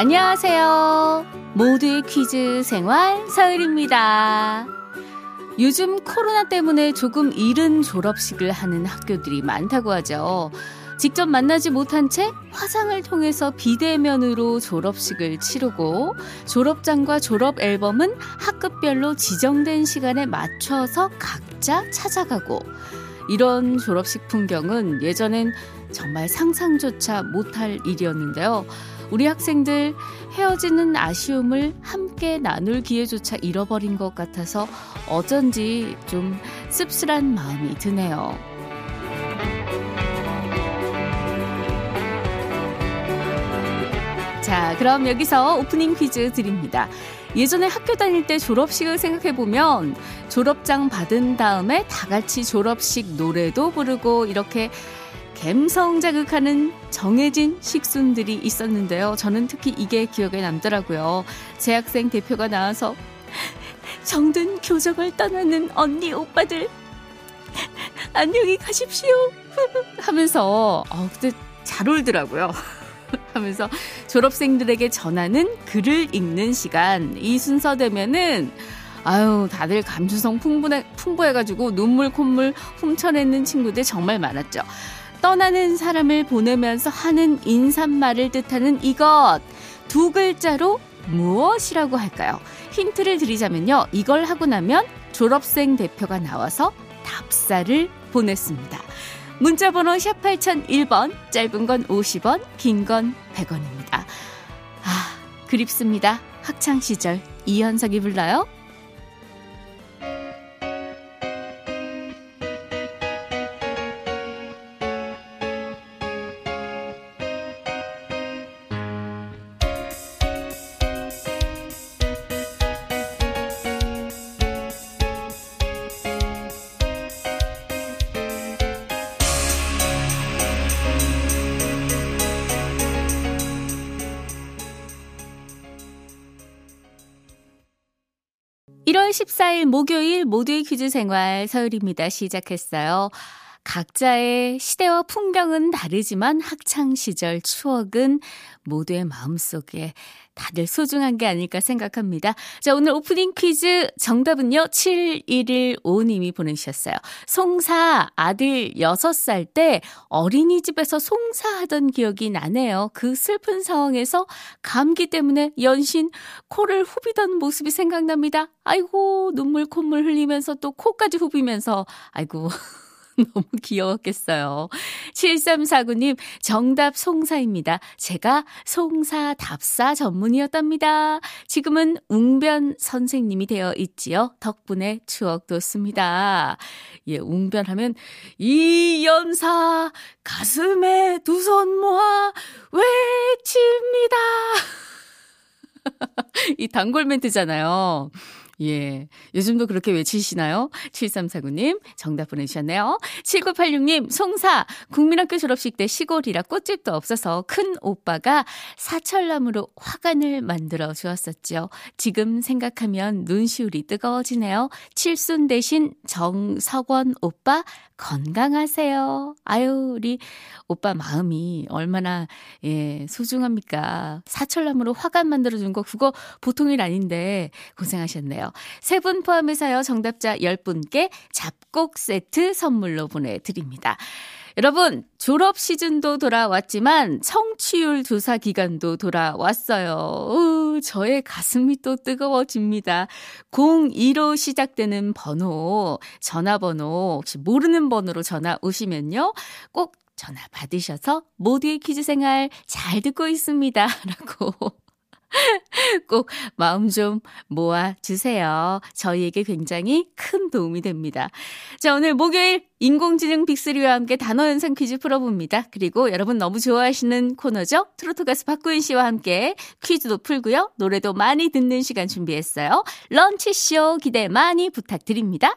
안녕하세요. 모두의 퀴즈 생활 서율입니다. 요즘 코로나 때문에 조금 이른 졸업식을 하는 학교들이 많다고 하죠. 직접 만나지 못한 채 화상을 통해서 비대면으로 졸업식을 치르고 졸업장과 졸업 앨범은 학급별로 지정된 시간에 맞춰서 각자 찾아가고 이런 졸업식 풍경은 예전엔 정말 상상조차 못할 일이었는데요. 우리 학생들 헤어지는 아쉬움을 함께 나눌 기회조차 잃어버린 것 같아서 어쩐지 좀 씁쓸한 마음이 드네요. 자, 그럼 여기서 오프닝 퀴즈 드립니다. 예전에 학교 다닐 때 졸업식을 생각해보면 졸업장 받은 다음에 다 같이 졸업식 노래도 부르고 이렇게 갬성 자극하는 정해진 식순들이 있었는데요. 저는 특히 이게 기억에 남더라고요. 재학생 대표가 나와서 정든 교정을 떠나는 언니 오빠들 안녕히 가십시오 하면서 어 그때 잘 울더라고요. 하면서 졸업생들에게 전하는 글을 읽는 시간 이 순서 되면은 아유 다들 감수성 풍부해, 풍부해가지고 눈물 콧물 훔쳐내는 친구들 정말 많았죠. 떠나는 사람을 보내면서 하는 인사말을 뜻하는 이것 두 글자로 무엇이라고 할까요? 힌트를 드리자면요. 이걸 하고 나면 졸업생 대표가 나와서 답사를 보냈습니다. 문자번호 샵 8001번, 짧은 건 50원, 긴 건 100원입니다. 아, 그립습니다. 학창시절 이현석이 불러요. 1월 14일 목요일 모두의 퀴즈 생활 서울입니다. 시작했어요. 각자의 시대와 풍경은 다르지만 학창 시절 추억은 모두의 마음속에 다들 소중한 게 아닐까 생각합니다. 자, 오늘 오프닝 퀴즈 정답은요. 7115님이 보내주셨어요. 송사 아들 6살 때 어린이집에서 송사하던 기억이 나네요. 그 슬픈 상황에서 감기 때문에 연신 코를 후비던 모습이 생각납니다. 아이고 눈물 콧물 흘리면서 또 코까지 후비면서 아이고 너무 귀여웠겠어요. 7349님, 정답 송사입니다. 제가 송사 답사 전문이었답니다. 지금은 웅변 선생님이 되어 있지요. 덕분에 추억 돋습니다. 예, 웅변 하면, 이 연사, 가슴에 두 손 모아 외칩니다. 이 단골 멘트잖아요. 예. 요즘도 그렇게 외치시나요? 7349님, 정답 보내주셨네요. 7986님, 송사, 국민학교 졸업식 때 시골이라 꽃집도 없어서 큰 오빠가 사철나무로 화관을 만들어 주었었죠. 지금 생각하면 눈시울이 뜨거워지네요. 칠순 대신 정석원 오빠, 건강하세요. 아유, 우리 오빠 마음이 얼마나, 예, 소중합니까? 사철나무로 화관 만들어준 거, 그거 보통 일 아닌데, 고생하셨네요. 세 분 포함해서요, 정답자 10분께 잡곡 세트 선물로 보내드립니다. 여러분, 졸업 시즌도 돌아왔지만 청취율 조사 기간도 돌아왔어요. 우, 저의 가슴이 또 뜨거워집니다. 02로 시작되는 번호, 전화번호, 혹시 모르는 번호로 전화 오시면요. 꼭 전화 받으셔서 모두의 퀴즈 생활 잘 듣고 있습니다. 라고 꼭 마음 좀 모아 주세요. 저희에게 굉장히 큰 도움이 됩니다. 자, 오늘 목요일 인공지능 빅리와 함께 단어 연상 퀴즈 풀어봅니다. 그리고 여러분 너무 좋아하시는 코너죠? 트로트 가수 박구윤 씨와 함께 퀴즈도 풀고요. 노래도 많이 듣는 시간 준비했어요. 런치쇼 기대 많이 부탁드립니다.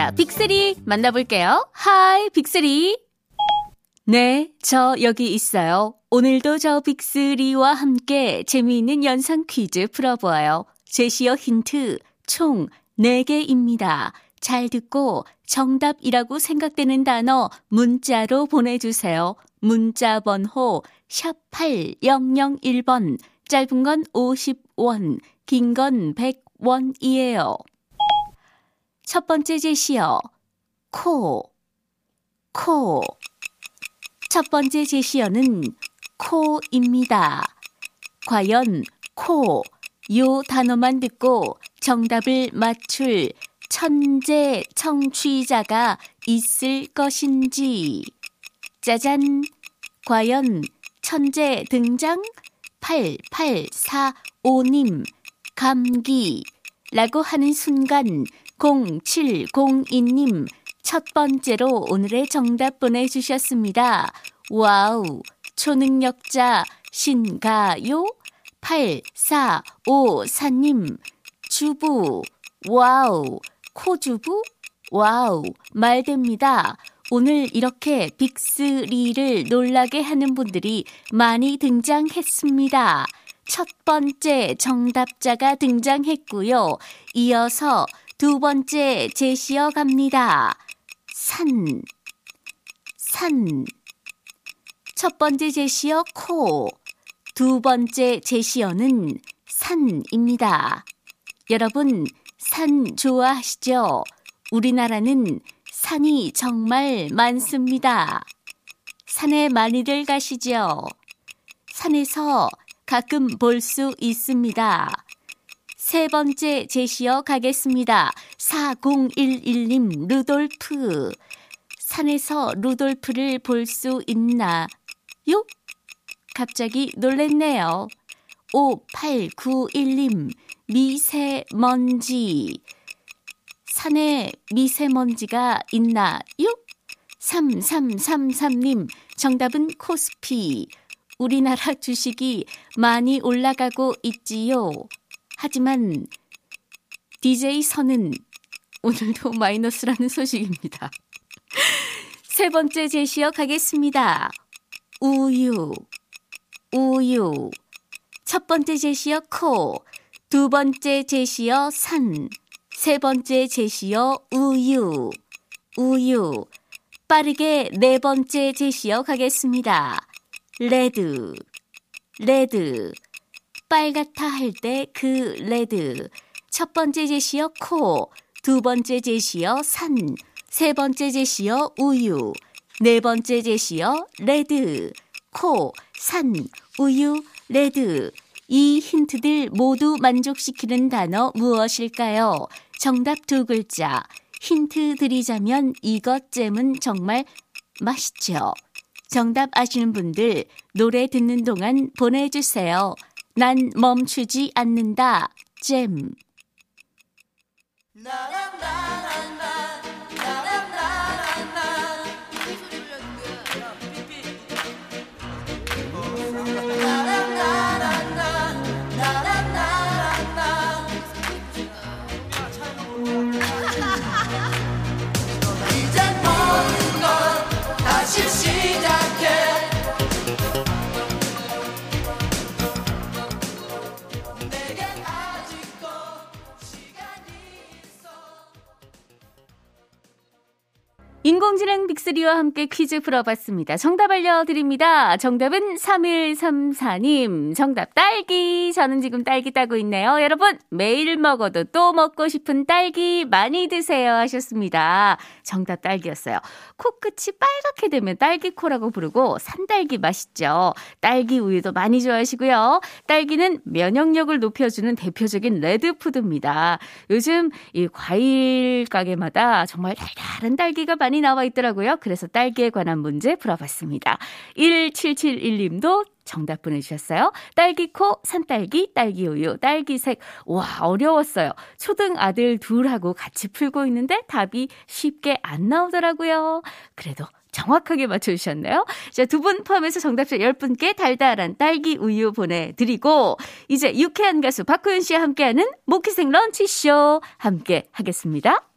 자, 빅스리 만나볼게요. Hi, 빅스리. 네, 저 여기 있어요. 오늘도 저 빅스리와 함께 재미있는 연상 퀴즈 풀어보아요. 제시어 힌트 총 4개입니다. 잘 듣고 정답이라고 생각되는 단어 문자로 보내주세요. 문자 번호 샵 8001번, 짧은 건 50원, 긴 건 100원이에요. 첫 번째 제시어, 코, 코. 첫 번째 제시어는 코입니다. 과연 코, 요 단어만 듣고 정답을 맞출 천재 청취자가 있을 것인지. 짜잔! 과연 천재 등장? 8845님, 감기. 라고 하는 순간 0702님 첫 번째로 오늘의 정답 보내주셨습니다. Wow, 초능력자 신가요? 8454님, 주부, wow, 코주부? Wow, 말됩니다. 오늘 이렇게 빅스리를 놀라게 하는 분들이 많이 등장했습니다. 첫 번째 정답자가 등장했고요. 이어서 두 번째 제시어 갑니다. 산, 산. 첫 번째 제시어 코, 두 번째 제시어는 산입니다. 여러분, 산 좋아하시죠? 우리나라는 산이 정말 많습니다. 산에 많이들 가시죠? 산에서 가끔 볼 수 있습니다. 세 번째 제시어 가겠습니다. 4011님 루돌프. 산에서 루돌프를 볼 수 있나 요? 갑자기 놀랬네요. 5891님 미세먼지. 산에 미세먼지가 있나요? 3333님, 정답은 코스피. 우리나라 주식이 많이 올라가고 있지요. 하지만 DJ 선은 오늘도 마이너스라는 소식입니다. 세 번째 제시어 가겠습니다. 우유, 우유. 첫 번째 제시어 코, 두 번째 제시어 산, 세 번째 제시어 우유, 우유. 빠르게 네 번째 제시어 가겠습니다. Red, red. 빨갛다 할 때 그 red. 첫 번째 제시어 코, 두 번째 제시어 산, 세 번째 제시어 우유, 네 번째 제시어 red, 코, 산, 우유, red. 이 힌트들 모두 만족시키는 단어 무엇일까요? 정답 두 글자. 힌트 드리자면 이것 잼은 정말 맛있죠. 정답 아시는 분들 노래 듣는 동안 보내주세요. 난 멈추지 않는다. 잼. 인공지능 빅스리와 함께 퀴즈 풀어봤습니다. 정답 알려드립니다. 정답은 3134님. 정답 딸기. 저는 지금 딸기 따고 있네요. 여러분, 매일 먹어도 또 먹고 싶은 딸기 많이 드세요 하셨습니다. 정답 딸기였어요. 코끝이 빨갛게 되면 딸기코라고 부르고 산딸기 맛있죠. 딸기 우유도 많이 좋아하시고요. 딸기는 면역력을 높여주는 대표적인 레드푸드입니다. 요즘 이 과일 가게마다 정말 달달한 딸기가 많이 나와 있더라고요. 그래서 딸기에 관한 문제 풀어봤습니다. 1771님도 정답 보내주셨어요. 딸기코, 산딸기, 딸기우유, 딸기색. 와, 어려웠어요. 초등 아들 둘하고 같이 풀고 있는데 답이 쉽게 안 나오더라고요. 그래도 정확하게 맞춰주셨네요. 자, 두 분 포함해서 정답자 10분께 달달한 딸기 우유 보내드리고, 이제 유쾌한 가수 박구윤 씨와 함께하는 모키생 런치쇼 함께 하겠습니다.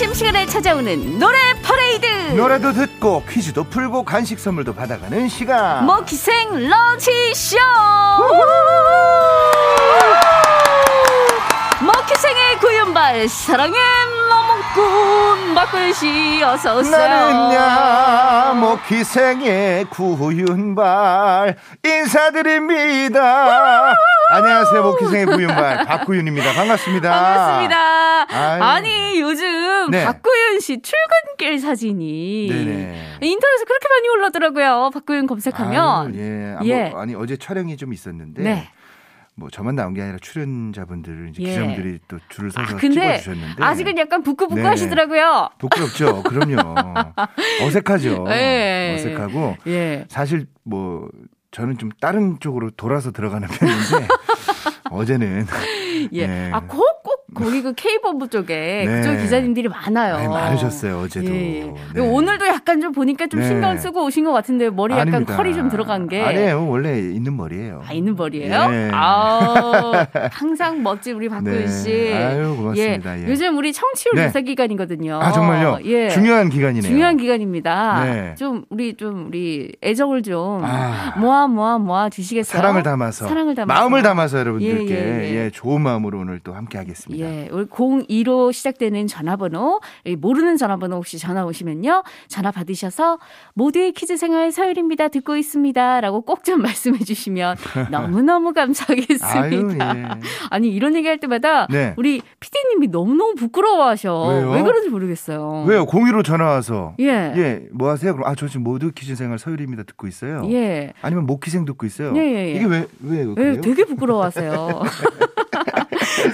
점심시간에 찾아오는 노래 퍼레이드! 노래도 듣고 퀴즈도 풀고 간식 선물도 받아가는 시간. 모키생 런치쇼! 모키생의 구윤발, 사랑의 머뭇꾼, 박구윤씨, 어서오세요. 나는야 모기생의 구윤발 인사드립니다. 안녕하세요 모기생의 구윤발 박구윤입니다. 반갑습니다. 반갑습니다. 아유. 아니 요즘 네. 박구윤 씨 출근길 사진이 네네. 인터넷에 그렇게 많이 올라더라고요. 박구윤 검색하면. 아유, 예. 아, 예. 뭐, 아니 어제 촬영이 좀 있었는데 네. 뭐 저만 나온 게 아니라 출연자분들을 이제 예. 기자분들이 또 줄을 서서 아, 찍어주셨는데 아직은 약간 부끄부끄 네. 하시더라고요. 부끄럽죠. 그럼요. 어색하죠. 예. 어색하고 예. 사실 뭐 저는 좀 다른 쪽으로 돌아서 들어가는 편인데 어제는 예. 네. 아, 꼭, 꼭, 거기 그 K본부 쪽에 네. 그쪽 기자님들이 많아요. 아니, 많으셨어요 어제도. 예, 예. 네. 오늘도 약간 좀 보니까 좀 네. 신경 쓰고 오신 것 같은데 머리 약간 아닙니다. 컬이 좀 들어간 게. 아니에요 원래 있는 머리예요. 아, 있는 머리예요? 네. 아 항상 멋진 우리 박구윤 네. 씨. 아유, 고맙습니다. 예. 요즘 우리 청취율 네. 조사 기간이거든요. 아 정말요? 예. 중요한 기간이네요. 중요한 기간입니다. 네. 좀 우리 좀 우리 애정을 좀 아. 모아 모아 모아 주시겠어요? 사랑을 담아서, 사랑을 담아서. 마음을 담아서 여러분들께 예, 예, 예. 좋은 마음으로 오늘 또 함께 하겠습니다. 예, 우리 02로 시작되는 전화번호, 이 모르는 전화번호 혹시 전화 오시면요. 전화 받으셔서 모두의 퀴즈 생활 서율입니다. 듣고 있습니다. 라고 꼭 좀 말씀해 주시면 너무너무 감사하겠습니다. 아유, 예. 아니, 이런 얘기 할 때마다 네. 우리 피디님이 너무너무 부끄러워 하셔. 왜요? 왜 그런지 모르겠어요. 왜요? 공유로 전화 와서 예. 예, 뭐 하세요? 그럼 아, 저 지금 모두 퀴즈 생활 서율입니다 듣고 있어요. 예. 아니면 목희생 듣고 있어요. 예, 예, 예. 이게 왜, 왜 예, 그래요? 되게 부끄러워하세요.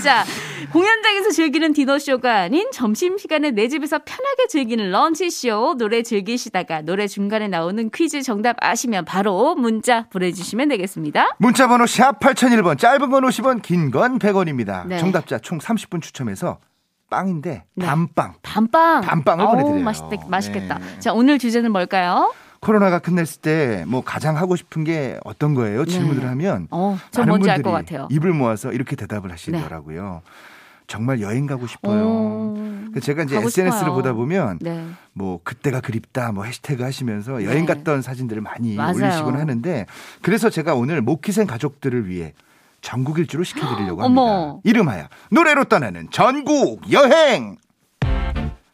자, 공연장에서 즐기는 디너쇼가 아닌 점심시간에 내 집에서 편하게 즐기는 런치쇼. 노래 즐기시다가 노래 중간에 나오는 퀴즈 정답 아시면 바로 문자 보내주시면 되겠습니다. 문자 번호 샵 8001번, 짧은 건 50원, 긴 건 100원입니다. 네. 정답자 총 30분 추첨해서 빵인데, 네. 밤빵. 밤빵을 어우, 보내드려요. 맛있다, 맛있겠다. 네. 자, 오늘 주제는 뭘까요? 코로나가 끝났을 때 뭐 가장 하고 싶은 게 어떤 거예요? 질문을 네. 하면 어, 저 많은 분들이 같아요. 입을 모아서 이렇게 대답을 하시더라고요. 정말 여행 가고 싶어요. 어, 그래서 제가 이제 SNS를 싶어요. 보다 보면 네. 뭐 그때가 그립다 뭐 해시태그 하시면서 여행 네. 갔던 사진들을 많이 맞아요. 올리시곤 하는데 그래서 제가 오늘 목희생 가족들을 위해 전국 일주로 시켜드리려고 합니다. 어머. 이름하여 노래로 떠나는 전국 여행.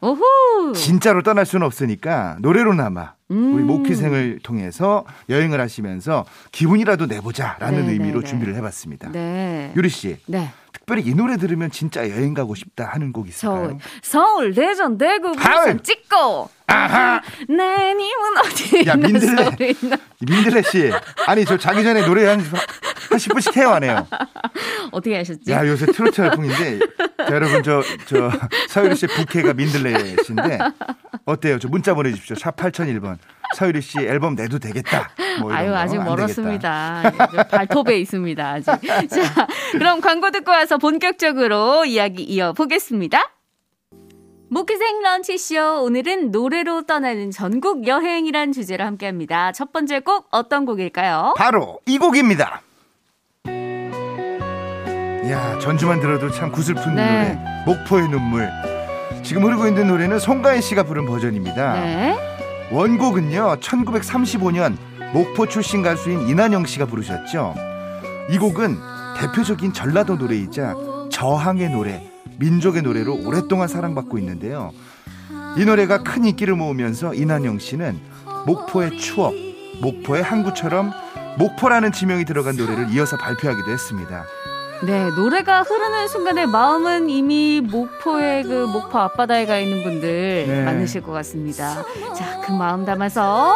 오호. 진짜로 떠날 수는 없으니까 노래로나마 음. 우리 목희생을 통해서 여행을 하시면서 기분이라도 내보자라는 네, 의미로 네, 네. 준비를 해봤습니다. 네. 유리 씨, 네. 특별히 이 노래 들으면 진짜 여행 가고 싶다 하는 곡 서울, 있을까요? 서울, 대전, 대구! 부산 찍고. 아하! 내 님은 어디 야, 있나 민들레. 있나. 민들레 씨, 아니 저 자기 전에 노래 한, 한 10분씩 해요 안 해요? 어떻게 하셨지? 야 요새 트로트 열풍인데 자, 여러분 저 저 서유리 씨 부캐가 민들레 씨인데 어때요? 저 문자 보내 주십시오. 샵 8001번 서유리 씨 앨범 내도 되겠다. 뭐 아유, 거. 아직 안 멀었습니다. 예, 발톱에 있습니다, 아직. 자, 그럼 광고 듣고 와서 본격적으로 이야기 이어보겠습니다. 모키생 런치쇼. 오늘은 노래로 떠나는 전국 여행이란 주제로 함께 합니다. 첫 번째 곡 어떤 곡일까요? 바로 이 곡입니다. 야 전주만 들어도 참 구슬픈 네. 노래 목포의 눈물. 지금 흐르고 있는 노래는 송가인 씨가 부른 버전입니다. 네. 원곡은요 1935년 목포 출신 가수인 이난영 씨가 부르셨죠. 이 곡은 대표적인 전라도 노래이자 저항의 노래, 민족의 노래로 오랫동안 사랑받고 있는데요. 이 노래가 큰 인기를 모으면서 이난영 씨는 목포의 추억, 목포의 항구처럼 목포라는 지명이 들어간 노래를 이어서 발표하기도 했습니다. 네, 노래가 흐르는 순간에 마음은 이미 목포의 그 목포 앞바다에 가 있는 분들 네. 많으실 것 같습니다. 자, 그 마음 담아서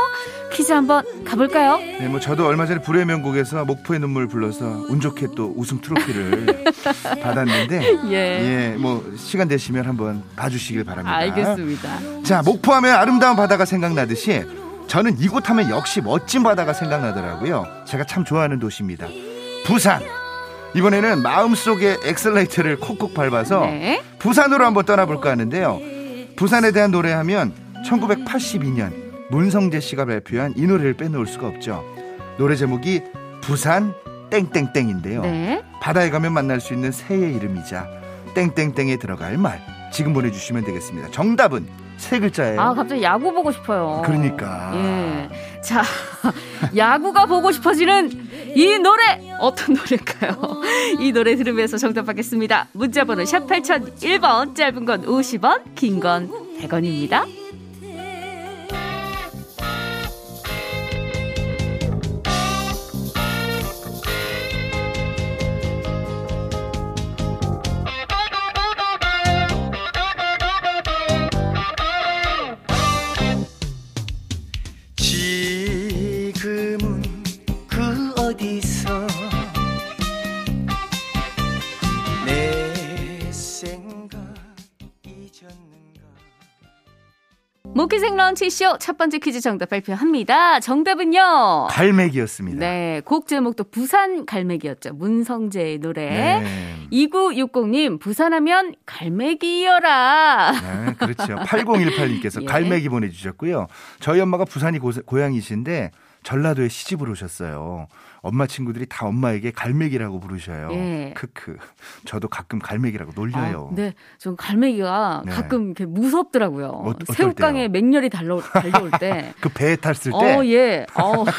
퀴즈 한번 가볼까요? 네, 뭐 저도 얼마 전에 불의 명곡에서 목포의 눈물 불러서 운 좋게 또 우승 트로피를 받았는데 예. 예, 뭐 시간 되시면 한번 봐주시길 바랍니다. 알겠습니다. 자, 목포하면 아름다운 바다가 생각나듯이 저는 이곳 하면 역시 멋진 바다가 생각나더라고요. 제가 참 좋아하는 도시입니다. 부산. 이번에는 마음속에 엑셀레이터를 콕콕 밟아서 네. 부산으로 한번 떠나볼까 하는데요. 부산에 대한 노래하면 1982년 문성재 씨가 발표한 이 노래를 빼놓을 수가 없죠. 노래 제목이 부산 땡땡땡인데요. 네. 바다에 가면 만날 수 있는 새의 이름이자 땡땡땡에 들어갈 말 지금 보내주시면 되겠습니다. 정답은 세 글자예요. 아, 갑자기 야구 보고 싶어요. 그러니까. 예. 자, 야구가 보고 싶어지는 이 노래 어떤 노래일까요? 이 노래 들으면서 정답 받겠습니다. 문자 번호 샵 8001번 짧은 건 50원, 긴 건 100원입니다. 모키생 런치쇼 첫 번째 퀴즈 정답 발표합니다. 정답은요. 갈매기였습니다. 네, 곡 제목도 부산 갈매기였죠. 문성재의 노래. 네. 2960님, 부산하면 갈매기여라. 네, 그렇죠. 8018님께서 예. 갈매기 보내주셨고요. 저희 엄마가 부산이 고, 고향이신데 전라도에 시집을 오셨어요. 엄마 친구들이 다 엄마에게 갈매기라고 부르셔요. 예. 크크. 저도 가끔 갈매기라고 놀려요. 아, 네, 좀 갈매기가 네. 가끔 이렇게 무섭더라고요. 어- 새우깡에? 맹렬히 달려, 달려올 때. 그 배에 탔을 때다 어, 예. 어.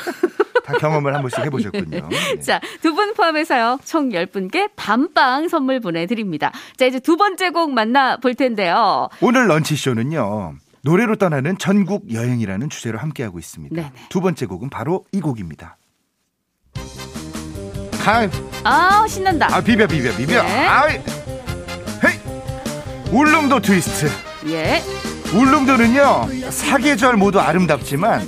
경험을 한 번씩 해보셨군요. 네. 자, 두 분 포함해서요. 총 10분께 밤빵 선물 보내드립니다. 자, 이제 두 번째 곡 만나볼 텐데요. 오늘 런치쇼는요. 노래로 떠나는 전국 여행이라는 주제로 함께하고 있습니다. 네네. 두 번째 곡은 바로 이 곡입니다. 가, 아, 신난다. 아 비벼 비벼 비벼. 네. 아이, hey. 울릉도 트위스트. 예. 울릉도는요 사계절 모두 아름답지만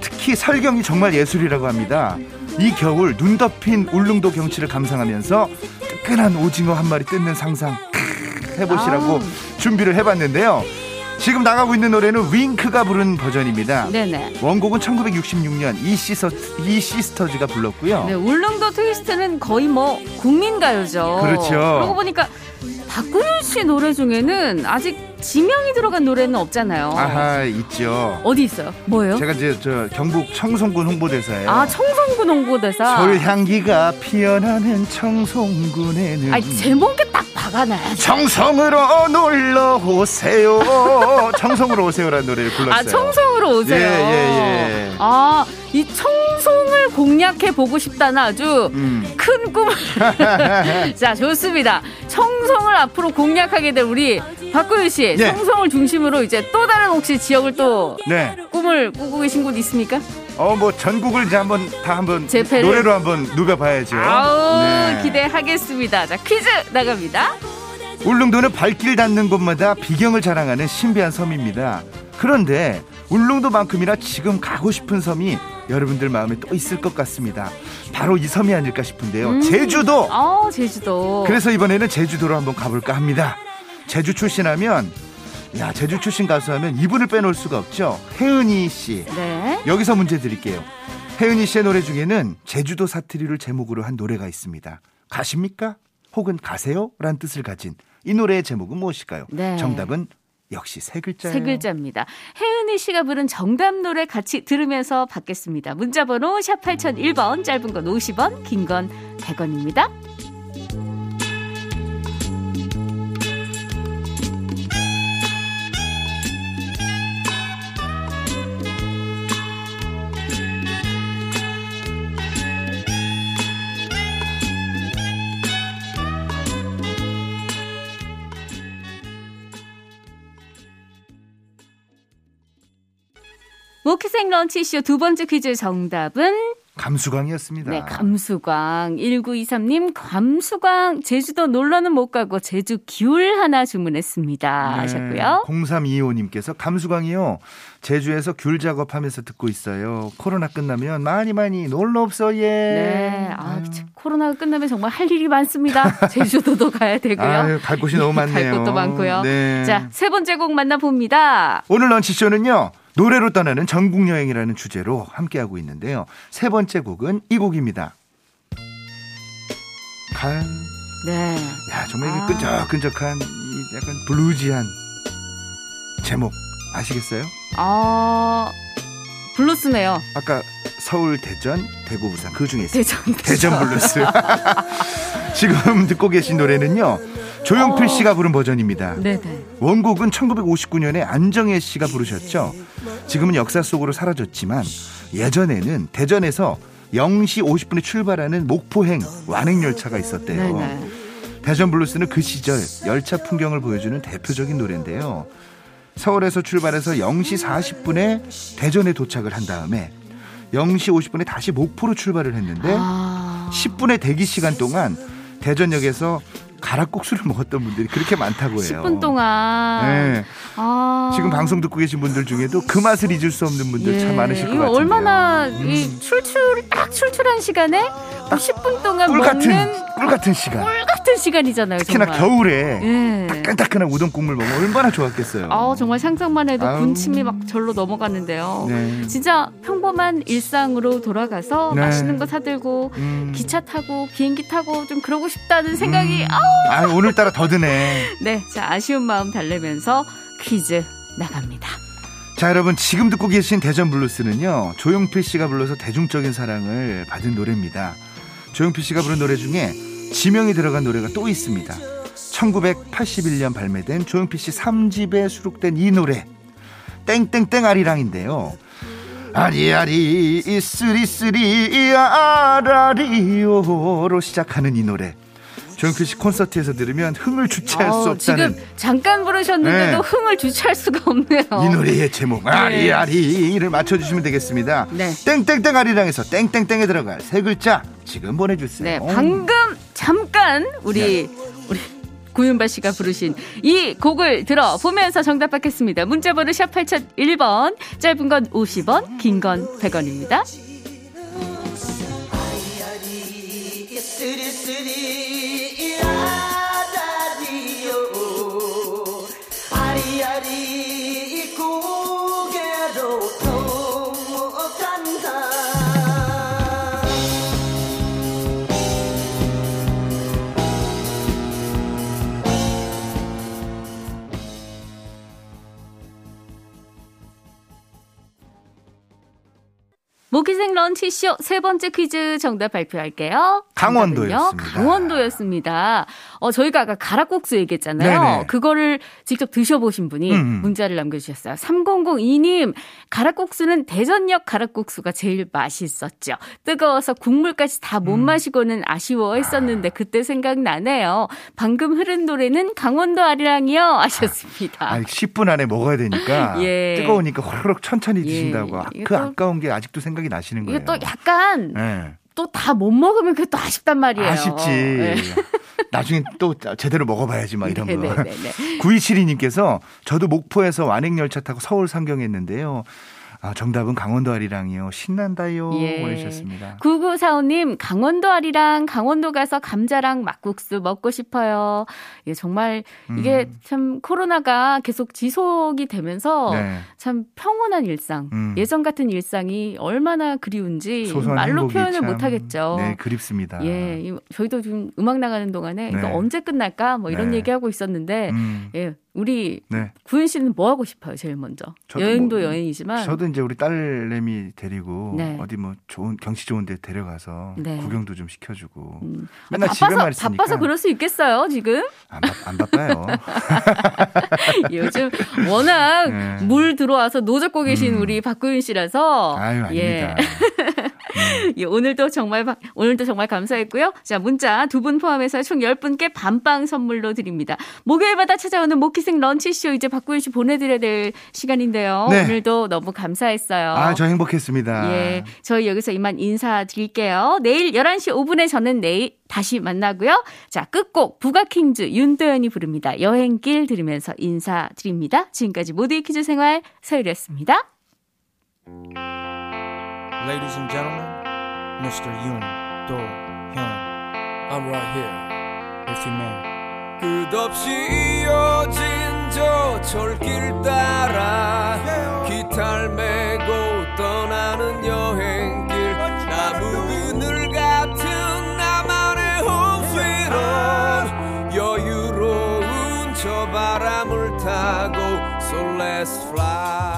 특히 설경이 정말 예술이라고 합니다. 이 겨울 눈 덮인 울릉도 경치를 감상하면서 뜨끈한 오징어 한 마리 뜯는 상상 크, 해보시라고 아우. 준비를 해봤는데요. 지금 나가고 있는 노래는 윙크가 부른 버전입니다. 네네. 원곡은 1966년 이, 시서, 이 시스터즈가 불렀고요. 네, 울릉도 트위스트는 거의 뭐 국민가요죠. 그렇죠. 그러고 보니까 박근혜 씨 노래 중에는 아직 지명이 들어간 노래는 없잖아요. 아하 있죠. 어디 있어요? 뭐예요? 제가 이제 저 경북 청송군 홍보대사예요. 아, 청송군 홍보대사. 솔 향기가 피어나는 청송군에는 아, 제목이 딱 박아놔야지. 청송으로 놀러 오세요. 청송으로 오세요라는 노래를 불렀어요. 아, 청송으로 오세요. 예, 예, 예. 아, 이 청송을 공략해 보고 싶다는 아주 음. 큰 꿈을. 자, 좋습니다. 청송을 앞으로 공략하게 될 우리 박구윤 씨, 네. 청송을 중심으로 이제 또 다른 혹시 지역을 또 네. 꿈을 꾸고 계신 곳 있습니까? 어, 뭐 전국을 이제 한번 다 한번 재패를? 노래로 한번 누벼봐야죠. 아우, 네. 기대하겠습니다. 자, 퀴즈 나갑니다. 울릉도는 발길 닿는 곳마다 비경을 자랑하는 신비한 섬입니다. 그런데 울릉도만큼이나 지금 가고 싶은 섬이 여러분들 마음에 또 있을 것 같습니다. 바로 이 섬이 아닐까 싶은데요. 음. 제주도. 아, 제주도. 그래서 이번에는 제주도로 한번 가볼까 합니다. 제주 출신하면 야 제주 출신 가수 하면 이분을 빼놓을 수가 없죠. 혜은이 씨. 네. 여기서 문제 드릴게요. 혜은이 씨의 노래 중에는 제주도 사투리를 제목으로 한 노래가 있습니다. 가십니까? 혹은 가세요? 란 뜻을 가진 이 노래의 제목은 무엇일까요? 네. 정답은 역시 세 글자예요. 세 글자입니다. 혜은이 씨가 부른 정답 노래 같이 들으면서 받겠습니다. 문자 번호 샵 8001번, 짧은 건 50원, 긴 건 100원입니다. 모키생 런치쇼 두 번째 퀴즈 정답은 감수광이었습니다. 네, 감수광. 1923님, 감수광. 제주도 놀러는 못 가고 제주 귤 하나 주문했습니다. 하셨고요. 0325님께서 감수광이요. 제주에서 귤 작업하면서 듣고 있어요. 코로나 끝나면 많이 많이 놀러 없어 예. 네. 아, 아유. 코로나가 끝나면 정말 할 일이 많습니다. 제주도도 가야 되고요. 아유, 갈 곳이 너무 갈 많네요. 곳도 많고요. 네. 자, 세 번째 곡 만나봅니다. 오늘 런치쇼는요. 노래로 떠나는 전국 여행이라는 주제로 함께하고 있는데요. 세 번째 곡은 이 곡입니다. 갈. 네. 야, 정말 이게 아. 끈적끈적한 이 약간 bluesy한 제목 아시겠어요? 아, 블루스네요. 아까 서울, 대전, 대구, 부산 그 중에. 대전. 대전 블루스. 지금 듣고 계신 노래는요. 조용필 어. 씨가 부른 버전입니다. 네네. 원곡은 1959년에 안정혜 씨가 부르셨죠. 지금은 역사 속으로 사라졌지만 예전에는 대전에서 0시 50분에 출발하는 목포행 완행열차가 있었대요. 네네. 대전 블루스는 그 시절 열차 풍경을 보여주는 대표적인 노래인데요. 서울에서 출발해서 0시 40분에 대전에 도착을 한 다음에 0시 50분에 다시 목포로 출발을 했는데 아. 10분의 대기 시간 동안 대전역에서 가락국수를 먹었던 분들이 그렇게 많다고 해요. 10분 동안. 네. 아. 지금 방송 듣고 계신 분들 중에도 그 맛을 잊을 수 없는 분들 참 많으실 것 예, 같아요. 음. 얼마나 이 출출 딱 출출한 시간에 딱 10분 동안 꿀 먹는 같은 꿀 같은 시간. 꿀 같은 시간이잖아요. 특히나 정말. 겨울에 예. 따끈따끈한 우동 국물 먹으면 얼마나 좋았겠어요. 아 정말 상상만 해도 아우. 군침이 막 절로 넘어가는데요. 네. 진짜 평범한 일상으로 돌아가서 네. 맛있는 거 사들고 음. 기차 타고 비행기 타고 좀 그러고 싶다는 생각이 음. 아우 아, 오늘따라 더 드네. 네, 자 아쉬운 마음 달래면서 퀴즈 나갑니다. 자, 여러분 지금 듣고 계신 대전 블루스는요. 조용필 씨가 불러서 대중적인 사랑을 받은 노래입니다. 조용필 씨가 부른 노래 중에 지명이 들어간 노래가 또 있습니다. 1981년 발매된 조용필 씨 3집에 수록된 이 노래 땡땡땡 아리랑인데요. 아리아리 이쓰리쓰리 아라리오로 시작하는 이 노래 조용필 씨 콘서트에서 들으면 흥을 주체할 수 아우, 없다는 지금 잠깐 부르셨는데도 네. 흥을 주체할 수가 없네요. 이 노래의 제목 아리아리를 맞춰주시면 되겠습니다. 네. 땡땡땡 아리랑에서 땡땡땡에 들어갈 세 글자 지금 보내주세요. 네, 방금 잠깐 우리 우리 구윤바 씨가 부르신 이 곡을 들어보면서 정답 받겠습니다. 문자번호 샵 8001번, 짧은 건 50원, 긴 건 100원입니다. 모기생 런치쇼 세 번째 퀴즈 정답 발표할게요. 강원도였습니다. 강원도였습니다. 어, 저희가 아까 가락국수 얘기했잖아요. 네네. 그거를 직접 드셔보신 분이 음. 문자를 남겨주셨어요. 3002님, 가락국수는 대전역 가락국수가 제일 맛있었죠. 뜨거워서 국물까지 다 음. 못 마시고는 아쉬워 했었는데 그때 생각나네요. 방금 흐른 노래는 강원도 아리랑이요. 하셨습니다. 아, 10분 안에 먹어야 되니까 예. 뜨거우니까 호로록 천천히 예. 드신다고 아, 그 또- 아까운 게 아직도 생각이 나시는 거예요. 이게 또 약간 네. 또 다 못 먹으면 그게 또 아쉽단 말이에요. 아쉽지. 네. 나중에 또 제대로 먹어봐야지 막 이런 거. 네네네네. 9272님께서 저도 목포에서 완행열차 타고 서울 상경했는데요. 아, 정답은 강원도 아리랑이요. 신난다요. 예. 보내주셨습니다. 9945님, 강원도 아리랑, 강원도 가서 감자랑 막국수 먹고 싶어요. 예, 정말 이게 음. 참 코로나가 계속 지속이 되면서 네. 참 평온한 일상, 음. 예전 같은 일상이 얼마나 그리운지 말로 표현을 참, 못 하겠죠. 네, 그립습니다. 예, 이- 저희도 지금 음악 나가는 동안에 이거 네. 언제 끝날까 뭐 이런 네. 얘기하고 있었는데 음, 예, 우리 네. 구윤 씨는 뭐 하고 싶어요, 제일 먼저? 여행도 뭐- 여행이지만 저도 이제 우리 딸내미 데리고 네. 어디 뭐 좋은 경치 좋은 데 데려가서 네. 구경도 좀 시켜주고 음, 맨날 바빠서 집에만 있으니까 바빠서 그럴 수 있겠어요, 지금? 안, 바, 안 바빠요. 요즘 워낙 네. 물 들어와서 노젓고 계신 음. 우리 박구윤 씨라서 아유 예. 아닙니다. 예, 오늘도 정말 바- 오늘도 정말 감사했고요. 자, 문자 두 분 포함해서 총 10분께 밤빵 선물로 드립니다. 목요일마다 찾아오는 모키생 런치쇼 이제 박구윤 씨 보내드려야 될 시간인데요. 네. 오늘도 너무 감사했어요. 아, 저 행복했습니다. 예, 저희 여기서 이만 인사드릴게요. 내일 11시 5분에 저는 내일 다시 만나고요. 자, 끝곡 부가킹즈 윤도현이 부릅니다. 여행길 들으면서 인사드립니다. 지금까지 모두의 퀴즈 생활 서유리였습니다. Ladies and gentlemen, Mr. Yoon Do Hyun. I'm right here, if you may. 끝없이 이어진 저 철길 따라 기타를 메고 떠나는 여행길 나무 그늘 같은 나만의 홈스위트 여유로운 저 바람을 타고 So let's fly